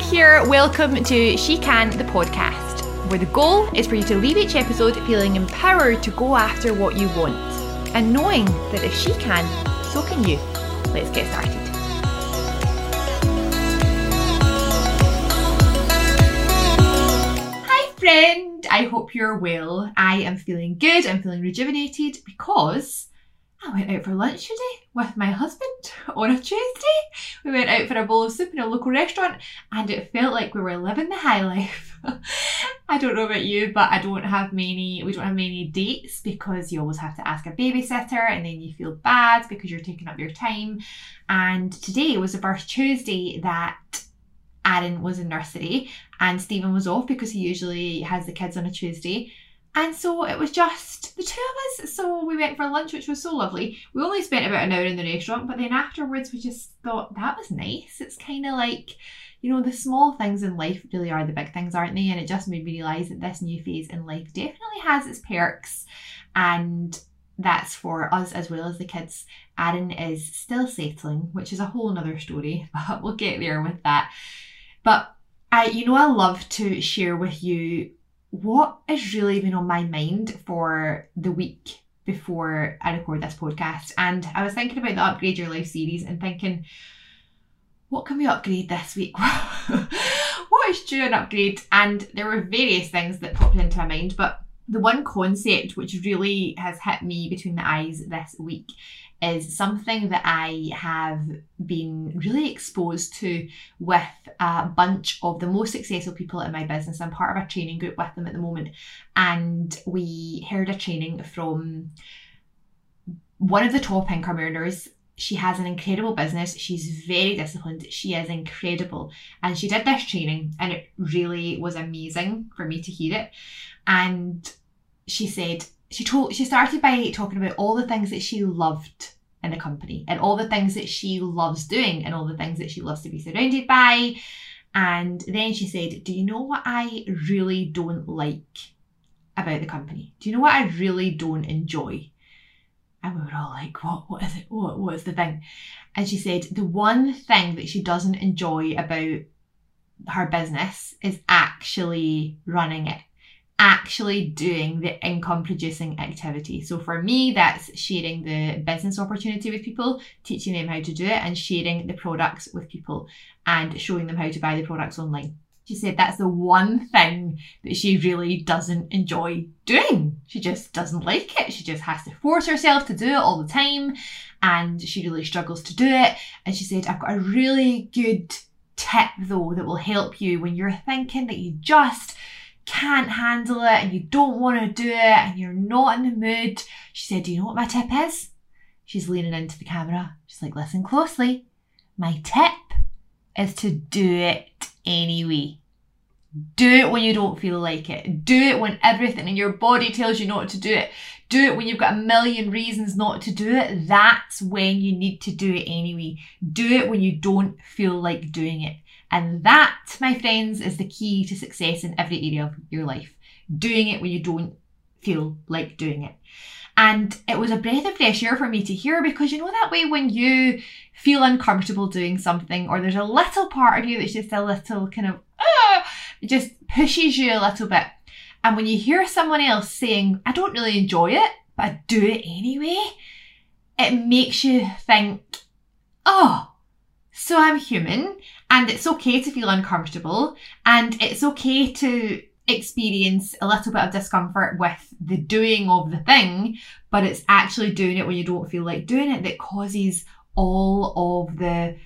Meg here. Welcome to She Can, the podcast, where the goal is for you to leave each episode feeling empowered to go after what you want and knowing that if she can, so can you. Let's get started. Hi, friend. I hope you're well. I am feeling good. I'm feeling rejuvenated because I went out for lunch today with my husband on a Tuesday. We went out for a bowl of soup in a local restaurant and it felt like we were living the high life. I don't know about you, but I don't have many, we don't have many dates because you always have to ask a babysitter and then you feel bad because you're taking up your time. And today was the first Tuesday that Aaron was in nursery and Stephen was off because he usually has the kids on a Tuesday. And so it was just the two of us. So we went for lunch, which was so lovely. We only spent about an hour in the restaurant, but then afterwards we just thought that was nice. It's kind of like, you know, the small things in life really are the big things, aren't they? And it just made me realise that this new phase in life definitely has its perks. And that's for us as well as the kids. Aaron is still settling, which is a whole other story, but we'll get there with that. But I, you know, I love to share with you what has really been on my mind for the week before I record this podcast. And I was thinking about the Upgrade Your Life series and thinking, what can we upgrade this week? what is due an upgrade? And there were various things that popped into my mind, but the one concept which really has hit me between the eyes this week is something that I have been really exposed to with a bunch of the most successful people in my business. I'm part of a training group with them at the moment, and we heard a training from one of the top income earners. She has an incredible business. She's very disciplined. She is incredible. And she did this training, and it really was amazing for me to hear it. And she said, she told she started by talking about all the things that she loved in the company and all the things that she loves doing and all the things that she loves to be surrounded by. And then she said do you know what i really don't like about the company? Do you know what i really don't enjoy? And we were all like what what is it? What, what is the thing? And she said the one thing that she doesn't enjoy about her business is actually running it actually doing the income producing activity. So for me, that's sharing the business opportunity with people, teaching them how to do it, and sharing the products with people and showing them how to buy the products online. She said that's the one thing that she really doesn't enjoy doing. She just doesn't like it. She just has to force herself to do it all the time and she really struggles to do it. And she said, I've got a really good tip though that will help you when you're thinking that you just can't handle it and you don't want to do it and you're not in the mood. She said, Do you know what my tip is? She's leaning into the camera. She's like, Listen closely. My tip is to do it anyway. Do it when you don't feel like it. Do it when everything in your body tells you not to do it. Do it when you've got a million reasons not to do it. That's when you need to do it anyway. Do it when you don't feel like doing it. And that, my friends, is the key to success in every area of your life. Doing it when you don't feel like doing it. And it was a breath of fresh air for me to hear because you know that way when you feel uncomfortable doing something or there's a little part of you that's just a little kind of, ah, it just pushes you a little bit. And when you hear someone else saying, I don't really enjoy it, but I do it anyway, it makes you think, oh, so I'm human and it's okay to feel uncomfortable and it's okay to experience a little bit of discomfort with the doing of the thing, but it's actually doing it when you don't feel like doing it that causes all of the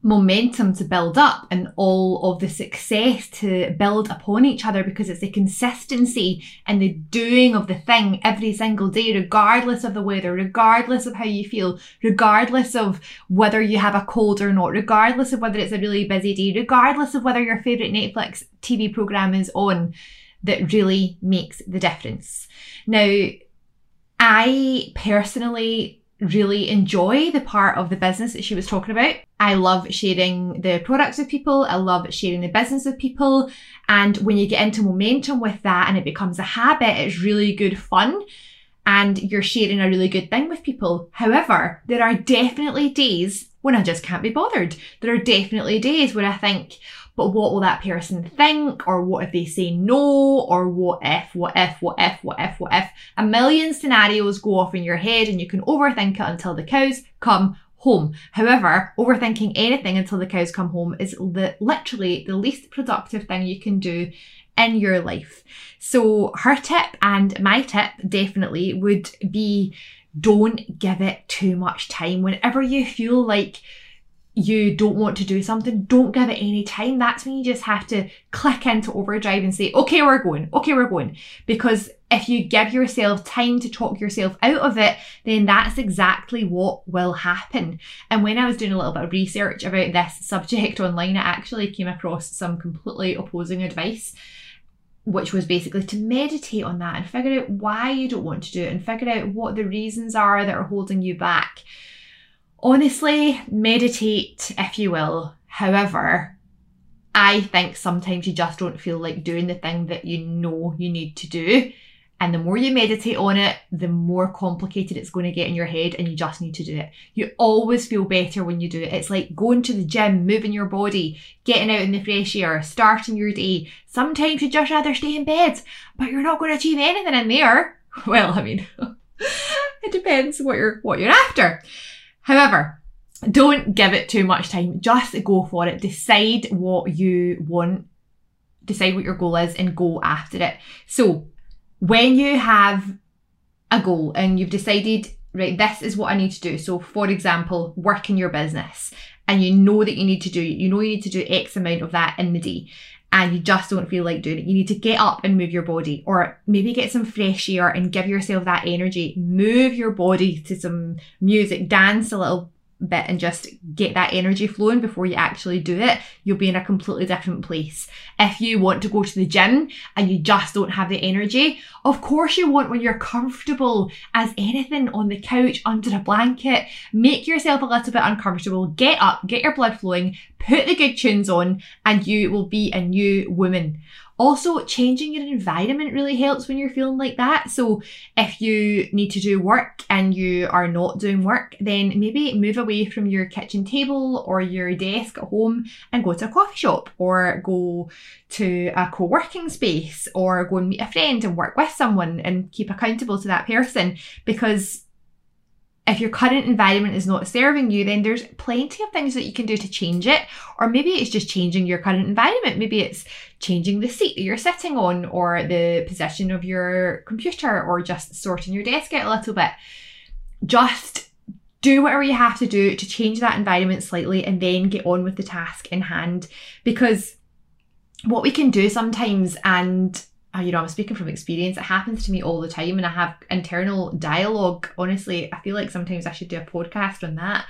momentum to build up and all of the success to build upon each other because it's the consistency and the doing of the thing every single day, regardless of the weather, regardless of how you feel, regardless of whether you have a cold or not, regardless of whether it's a really busy day, regardless of whether your favourite Netflix TV programme is on, that really makes the difference. Now, I personally really enjoy the part of the business that she was talking about. I love sharing the products with people. I love sharing the business with people. And when you get into momentum with that and it becomes a habit, it's really good fun. And you're sharing a really good thing with people. However, there are definitely days when I just can't be bothered. There are definitely days where I think, but what will that person think? Or what if they say no? Or what if, what if, what if, what if, what if? A million scenarios go off in your head and you can overthink it until the cows come home. However, overthinking anything until the cows come home is the, literally the least productive thing you can do in your life. So her tip and my tip definitely would be don't give it too much time. Whenever you feel like you don't want to do something, don't give it any time. That's when you just have to click into overdrive and say, okay, we're going. Okay, we're going. Because if you give yourself time to talk yourself out of it, then that's exactly what will happen. And when I was doing a little bit of research about this subject online, I actually came across some completely opposing advice which was basically to meditate on that and figure out why you don't want to do it and figure out what the reasons are that are holding you back. Honestly, meditate if you will. However, I think sometimes you just don't feel like doing the thing that you know you need to do. And the more you meditate on it, the more complicated it's going to get in your head, and you just need to do it. You always feel better when you do it. It's like going to the gym, moving your body, getting out in the fresh air, starting your day. Sometimes you'd just rather stay in bed, but you're not going to achieve anything in there. Well, I mean, it depends what you're what you're after. However, don't give it too much time. Just go for it. Decide what you want. Decide what your goal is and go after it. So when you have a goal and you've decided, right, this is what I need to do. So, for example, work in your business and you know that you need to do, you know, you need to do X amount of that in the day and you just don't feel like doing it. You need to get up and move your body or maybe get some fresh air and give yourself that energy. Move your body to some music, dance a little bit and just get that energy flowing before you actually do it, you'll be in a completely different place. If you want to go to the gym and you just don't have the energy, of course you want when you're comfortable as anything on the couch, under a blanket. Make yourself a little bit uncomfortable, get up, get your blood flowing, put the good tunes on, and you will be a new woman. Also, changing your environment really helps when you're feeling like that. So, if you need to do work and you are not doing work, then maybe move away from your kitchen table or your desk at home and go to a coffee shop or go to a co working space or go and meet a friend and work with someone and keep accountable to that person because if your current environment is not serving you, then there's plenty of things that you can do to change it. Or maybe it's just changing your current environment. Maybe it's changing the seat that you're sitting on, or the position of your computer, or just sorting your desk out a little bit. Just do whatever you have to do to change that environment slightly and then get on with the task in hand. Because what we can do sometimes, and Uh, you know, I'm speaking from experience. It happens to me all the time, and I have internal dialogue. Honestly, I feel like sometimes I should do a podcast on that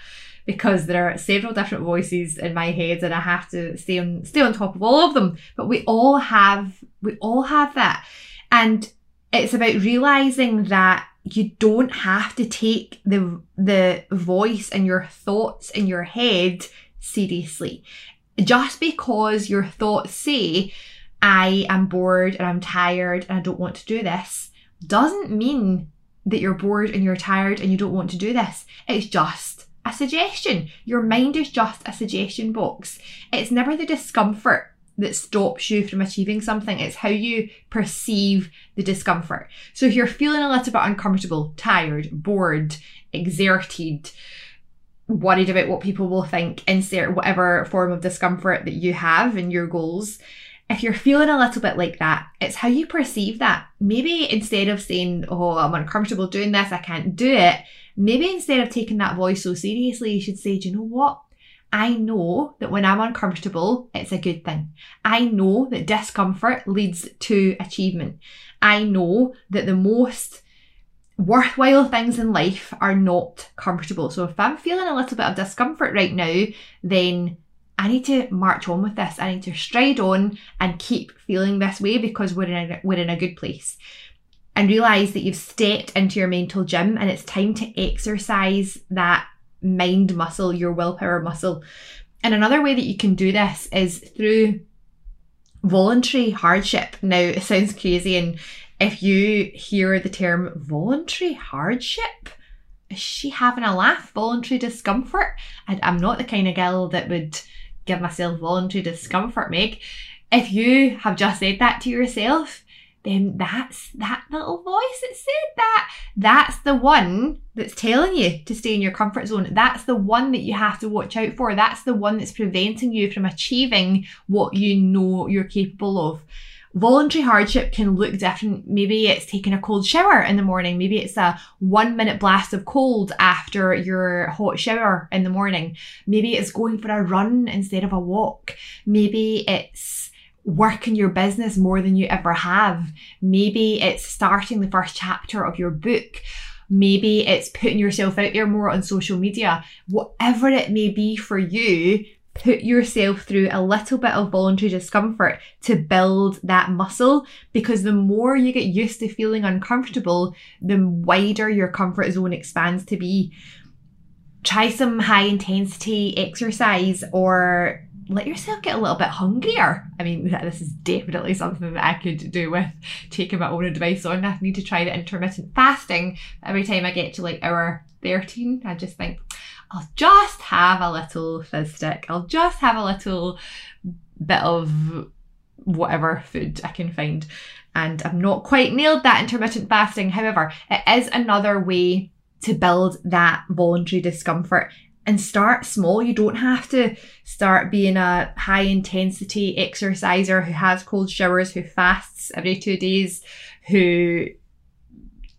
because there are several different voices in my head, and I have to stay on stay on top of all of them. But we all have we all have that, and it's about realizing that you don't have to take the the voice and your thoughts in your head seriously. Just because your thoughts say I am bored and I'm tired and I don't want to do this doesn't mean that you're bored and you're tired and you don't want to do this. It's just a suggestion. Your mind is just a suggestion box. It's never the discomfort that stops you from achieving something. It's how you perceive the discomfort. So if you're feeling a little bit uncomfortable, tired, bored, exerted, worried about what people will think, insert whatever form of discomfort that you have in your goals, if you're feeling a little bit like that, it's how you perceive that. Maybe instead of saying, Oh, I'm uncomfortable doing this, I can't do it, maybe instead of taking that voice so seriously, you should say, Do you know what? I know that when I'm uncomfortable, it's a good thing. I know that discomfort leads to achievement. I know that the most worthwhile things in life are not comfortable. So if I'm feeling a little bit of discomfort right now, then I need to march on with this. I need to stride on and keep feeling this way because we're in a, we're in a good place. And realize that you've stepped into your mental gym and it's time to exercise that mind muscle, your willpower muscle. And another way that you can do this is through voluntary hardship. Now, it sounds crazy, and if you hear the term voluntary hardship, is she having a laugh? Voluntary discomfort? I'm not the kind of girl that would give myself voluntary discomfort, Meg. If you have just said that to yourself, then that's that little voice that said that. That's the one that's telling you to stay in your comfort zone. That's the one that you have to watch out for. That's the one that's preventing you from achieving what you know you're capable of. Voluntary hardship can look different. Maybe it's taking a cold shower in the morning. Maybe it's a one minute blast of cold after your hot shower in the morning. Maybe it's going for a run instead of a walk. Maybe it's work in your business more than you ever have. Maybe it's starting the first chapter of your book. Maybe it's putting yourself out there more on social media. Whatever it may be for you, put yourself through a little bit of voluntary discomfort to build that muscle because the more you get used to feeling uncomfortable, the wider your comfort zone expands to be. Try some high intensity exercise or let yourself get a little bit hungrier. I mean, this is definitely something that I could do with taking my own advice on. I need to try the intermittent fasting. Every time I get to like hour 13, I just think, I'll just have a little fizz stick. I'll just have a little bit of whatever food I can find. And I've not quite nailed that intermittent fasting. However, it is another way to build that voluntary discomfort and start small. You don't have to start being a high intensity exerciser who has cold showers, who fasts every two days, who,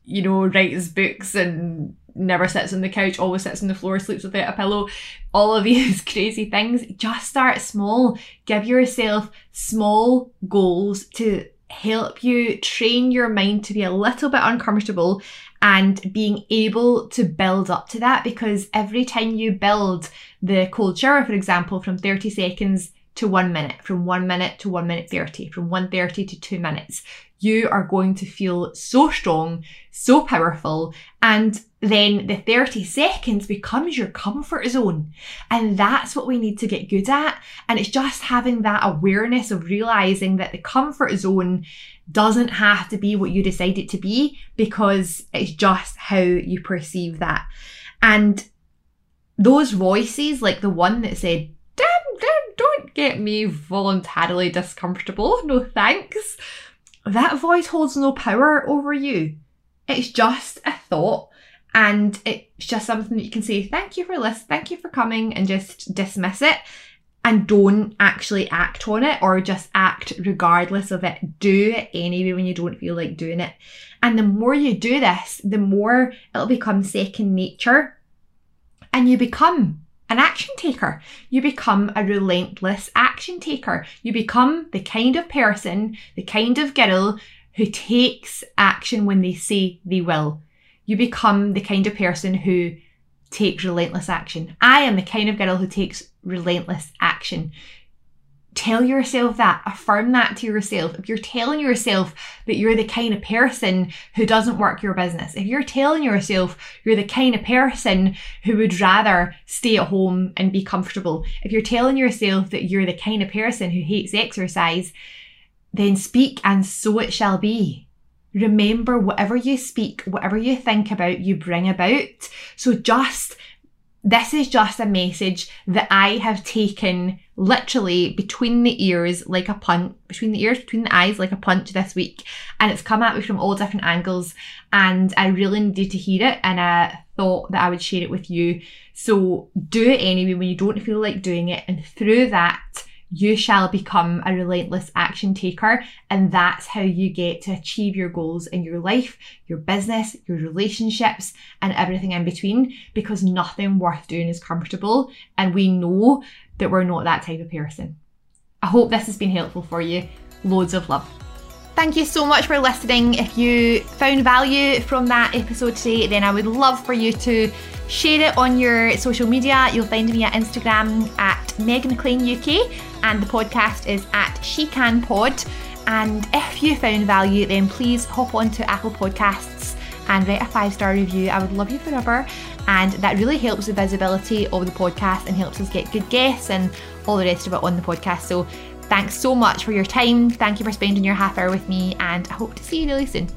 you know, writes books and never sits on the couch, always sits on the floor, sleeps without a pillow, all of these crazy things. Just start small. Give yourself small goals to help you train your mind to be a little bit uncomfortable and being able to build up to that because every time you build the cold shower, for example, from 30 seconds to one minute, from one minute to one minute 30, from 130 to two minutes, you are going to feel so strong, so powerful, and then the 30 seconds becomes your comfort zone. And that's what we need to get good at. And it's just having that awareness of realizing that the comfort zone doesn't have to be what you decide it to be because it's just how you perceive that. And those voices, like the one that said, damn, damn, don't get me voluntarily discomfortable. No thanks. That voice holds no power over you. It's just a thought and it's just something that you can say, thank you for listening, thank you for coming and just dismiss it and don't actually act on it or just act regardless of it. Do it anyway when you don't feel like doing it. And the more you do this, the more it'll become second nature and you become an action taker. You become a relentless action taker. You become the kind of person, the kind of girl who takes action when they say they will. You become the kind of person who takes relentless action. I am the kind of girl who takes relentless action. Tell yourself that, affirm that to yourself. If you're telling yourself that you're the kind of person who doesn't work your business, if you're telling yourself you're the kind of person who would rather stay at home and be comfortable, if you're telling yourself that you're the kind of person who hates exercise, then speak and so it shall be. Remember, whatever you speak, whatever you think about, you bring about. So just, this is just a message that I have taken literally between the ears like a punch, between the ears, between the eyes like a punch this week. And it's come at me from all different angles. And I really needed to hear it. And I thought that I would share it with you. So do it anyway when you don't feel like doing it. And through that, you shall become a relentless action taker. And that's how you get to achieve your goals in your life, your business, your relationships, and everything in between, because nothing worth doing is comfortable. And we know that we're not that type of person. I hope this has been helpful for you. Loads of love. Thank you so much for listening. If you found value from that episode today, then I would love for you to share it on your social media. You'll find me at Instagram at Megan McLean UK and the podcast is at She Can Pod. And if you found value, then please hop onto Apple Podcasts and write a five star review. I would love you forever. And that really helps the visibility of the podcast and helps us get good guests and all the rest of it on the podcast. So thanks so much for your time. Thank you for spending your half hour with me, and I hope to see you really soon.